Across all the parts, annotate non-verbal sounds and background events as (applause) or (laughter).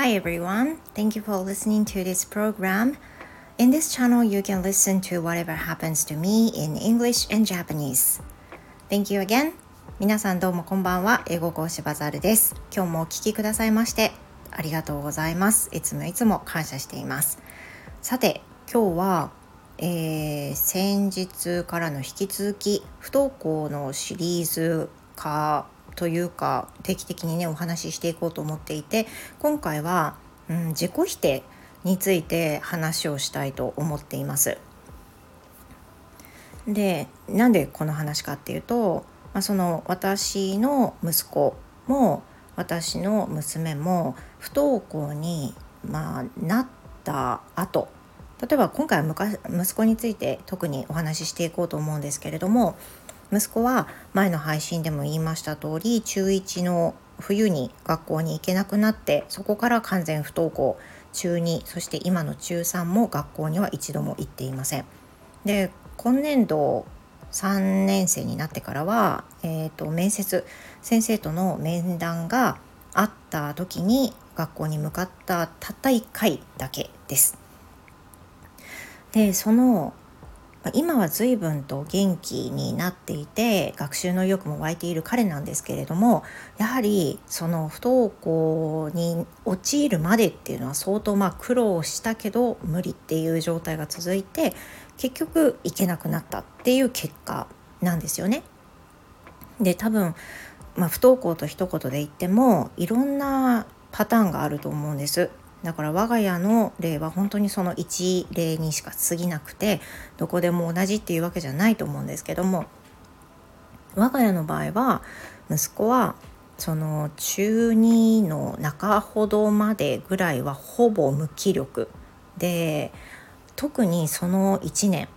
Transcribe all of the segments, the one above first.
Hi everyone, thank you for listening to this program. In this channel, you can listen to whatever happens to me in English and Japanese. Thank you again. 皆さんどうもこんばんは。英語講師バザールです。今日もお聞きくださいましてありがとうございます。いつもいつも感謝しています。さて、今日は、えー、先日からの引き続き不登校のシリーズ化というか定期的にねお話ししていこうと思っていて今回は、うん、自己否定について話をしたいと思っています。でなんでこの話かっていうと、まあ、その私の息子も私の娘も不登校に、まあ、なった後例えば今回は息子について特にお話ししていこうと思うんですけれども息子は前の配信でも言いました通り中1の冬に学校に行けなくなってそこから完全不登校中2そして今の中3も学校には一度も行っていません。で今年度3年生になってからは、えーと、面接先生との面談があった時に学校に向かったたった1回だけです。でその今は随分と元気になっていて学習の意欲も湧いている彼なんですけれどもやはりその不登校に陥るまでっていうのは相当まあ苦労したけど無理っていう状態が続いて結局行けなくなったっていう結果なんですよね。で多分、まあ、不登校と一言で言ってもいろんなパターンがあると思うんです。だから我が家の例は本当にその一例にしか過ぎなくてどこでも同じっていうわけじゃないと思うんですけども我が家の場合は息子はその中2の中ほどまでぐらいはほぼ無気力で特にその1年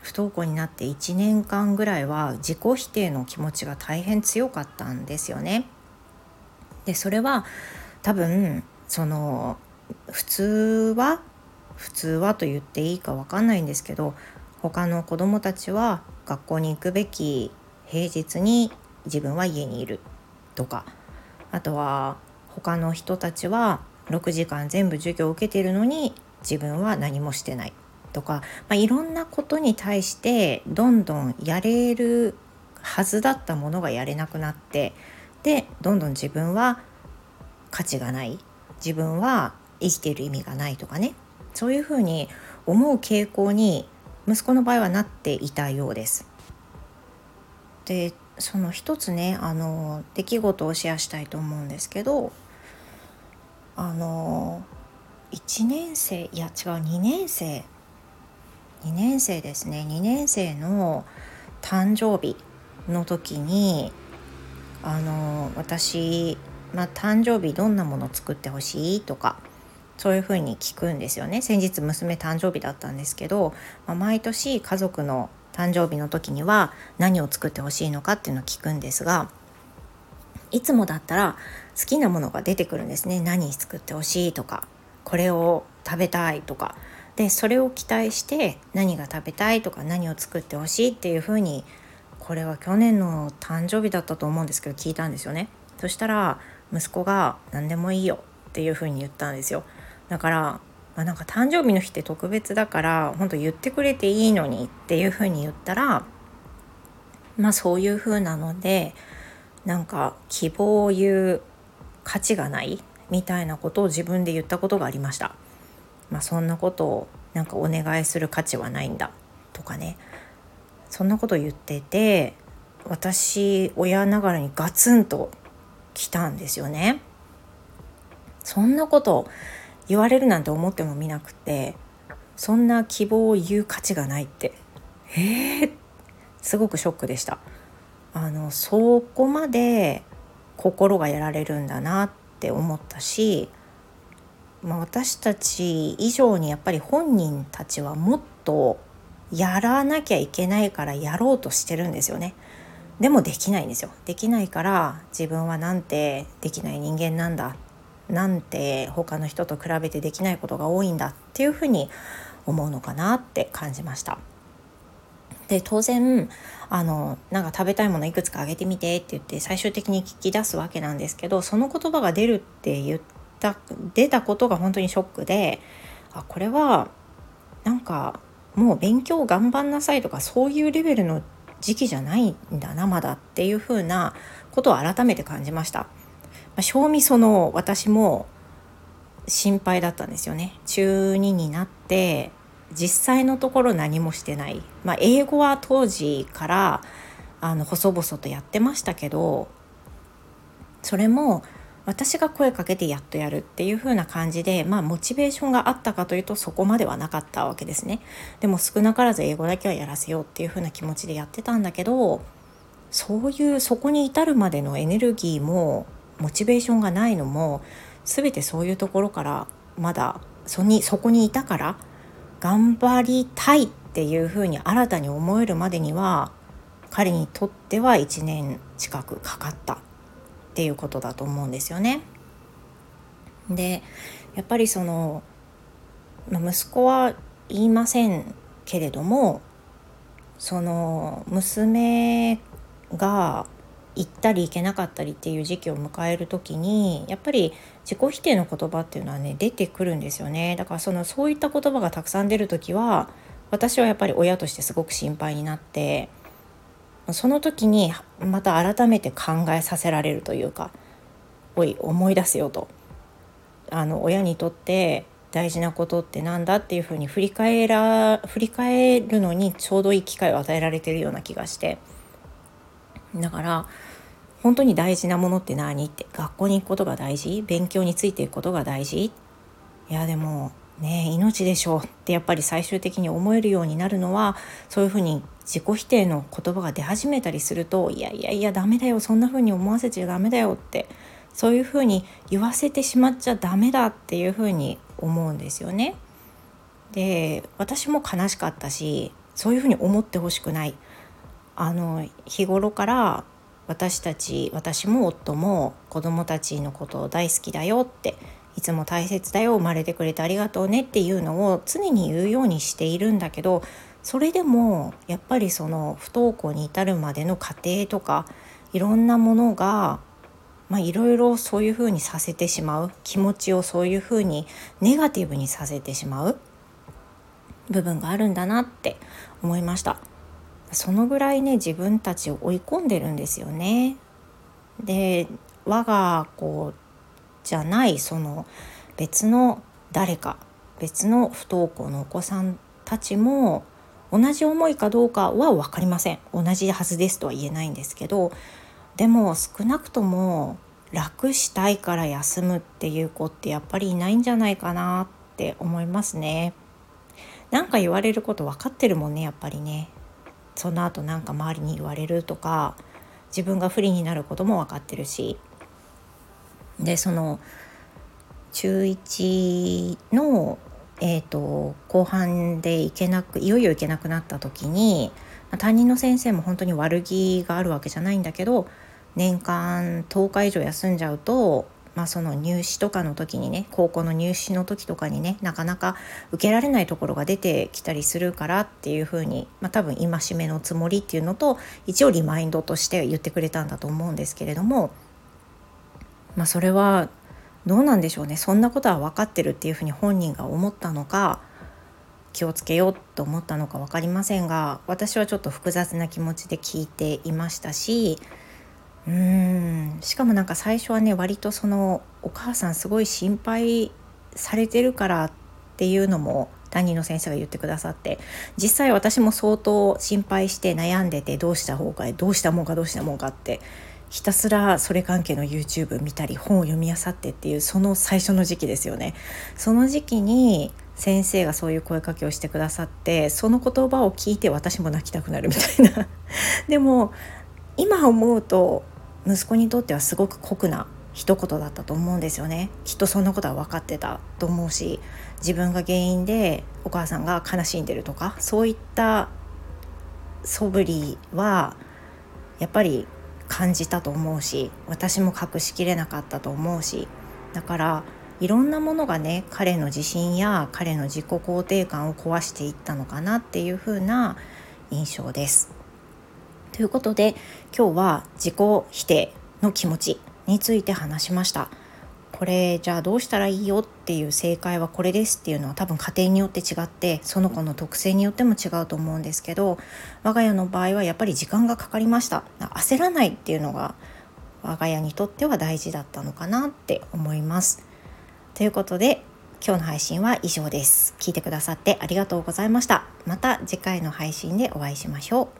不登校になって1年間ぐらいは自己否定の気持ちが大変強かったんですよね。でそれは多分その普通は普通はと言っていいか分かんないんですけど他の子どもたちは学校に行くべき平日に自分は家にいるとかあとは他の人たちは6時間全部授業を受けているのに自分は何もしてないとか、まあ、いろんなことに対してどんどんやれるはずだったものがやれなくなってでどんどん自分は価値がない。自分は生きている意味がないとかね。そういうふうに思う傾向に息子の場合はなっていたようです。でその一つねあの出来事をシェアしたいと思うんですけどあの1年生いや違う2年生。2年生ですね。2年生の誕生日の時にあの私まあ、誕生日どんなもの作ってほしいとかそういうふうに聞くんですよね。先日娘誕生日だったんですけど、まあ、毎年家族の誕生日の時には何を作ってほしいのかっていうのを聞くんですがいつもだったら好きなものが出てくるんですね。何作ってほしいとかこれを食べたいとか。でそれを期待して何が食べたいとか何を作ってほしいっていうふうにこれは去年の誕生日だったと思うんですけど聞いたんですよね。そしたら息子が何でもいいよっていうふうに言ったんですよ。だから、まあ、なんか誕生日の日って特別だから本当言ってくれていいのにっていうふうに言ったらまあそういうふうなのでなんか希望を言う価値がないみたいなことを自分で言ったことがありました。まあ、そんなことをなんかお願いする価値はないんだとかねそんなこと言ってて私親ながらにガツンと来たんですよね。そんなこと言われるなんて思ってもみなくてそんな希望を言う価値がないってえー、すごくショックでした。あのそこまで心がやられるんだなって思ったし、まあ、私たち以上にやっぱり本人たちはもっとやらなきゃいけないからやろうとしてるんですよね。でもできないんですよできないから自分はなんてできない人間なんだなんて他の人と比べてできないことが多いんだっていうふうに思うのかなって感じました。で当然あのなんか食べたいものいくつかあげてみてって言って最終的に聞き出すわけなんですけどその言葉が出るって言った出たことが本当にショックであこれはなんかもう勉強頑張んなさいとかそういうレベルの時期じゃないんだなまだっていうふうなことを改めて感じました。まあ、正味その私も心配だったんですよね。中2になって実際のところ何もしてない。まあ、英語は当時からあの細々とやってましたけどそれも私が声かけてやっとやるっていう風な感じでまあモチベーションがあったかというとそこまではなかったわけですねでも少なからず英語だけはやらせようっていう風な気持ちでやってたんだけどそういうそこに至るまでのエネルギーもモチベーションがないのも全てそういうところからまだそにそこにいたから頑張りたいっていう風に新たに思えるまでには彼にとっては1年近くかかったっていうことだと思うんですよね。でやっぱりその、息子は言いませんけれどもその娘が行ったり行けなかったりっていう時期を迎える時にやっぱり自己否定の言葉っていうのはね出てくるんですよね。だからそのそういった言葉がたくさん出る時は私はやっぱり親としてすごく心配になってその時にまた改めて考えさせられるというかおい思い出すよと。あの親にとって大事なことって何だっていうふうに振り返ら振り返るのにちょうどいい機会を与えられてるような気がして。だから本当に大事なものって何って学校に行くことが大事勉強についていくことが大事いやでもね命でしょうってやっぱり最終的に思えるようになるのはそういうふうに自己否定の言葉が出始めたりするといやいやいやダメだよそんなふうに思わせちゃダメだよってそういうふうに言わせてしまっちゃダメだっていうふうに思うんですよね。で私も悲しかったしそういうふうに思ってほしくない。あの日頃から私たち私も夫も子供たちのことを大好きだよっていつも大切だよ生まれてくれてありがとうねっていうのを常に言うようにしているんだけどそれでもやっぱりその不登校に至るまでの過程とかいろんなものがまあいろいろそういうふうにさせてしまう気持ちをそういうふうにネガティブにさせてしまう部分があるんだなって思いました。そのぐらいね自分たちを追い込んでるんですよねで我が子じゃないその別の誰か別の不登校のお子さんたちも同じ思いかどうかは分かりません同じはずですとは言えないんですけどでも少なくとも楽したいから休むっていう子ってやっぱりいないんじゃないかなって思いますね。なんか言われること分かってるもんねやっぱりね。その後なんか周りに言われるとか自分が不利になることも分かってるしでその中1のえーと、後半で行けなくいよいよ行けなくなった時に担任の先生も本当に悪気があるわけじゃないんだけど年間10日以上休んじゃうと、まあ、その入試とかの時にね高校の入試の時とかにねなかなか受けられないところが出てきたりするからっていうふうに、まあ、多分戒めのつもりっていうのと一応リマインドとして言ってくれたんだと思うんですけれども、まあ、それはどうなんでしょうね。そんなことは分かってるっていうふうに本人が思ったのか気をつけようと思ったのか分かりませんが私はちょっと複雑な気持ちで聞いていましたしうんしかもなんか最初はね割とそのお母さんすごい心配されてるからっていうのも担任の先生が言ってくださって実際私も相当心配して悩んでてどうした方がどうしたもんかどうしたもんかってひたすらそれ関係の YouTube 見たり本を読み漁ってっていうその最初の時期ですよね。その時期に先生がそういう声かけをしてくださってその言葉を聞いて私も泣きたくなるみたいな (laughs) でも今思うと息子にとってはすごく酷な一言だったと思うんですよねきっとそんなことは分かってたと思うし自分が原因でお母さんが悲しんでるとかそういった素振りはやっぱり感じたと思うし私も隠しきれなかったと思うしだからいろんなものがね彼の自信や彼の自己肯定感を壊していったのかなっていう風な印象です。ということで今日は自己否定の気持ちについて話しました。これじゃあどうしたらいいよっていう正解はこれですっていうのは多分家庭によって違ってその子の特性によっても違うと思うんですけど我が家の場合はやっぱり時間がかかりました焦らないっていうのが我が家にとっては大事だったのかなって思います。ということで今日の配信は以上です。聞いてくださってありがとうございました。また次回の配信でお会いしましょう。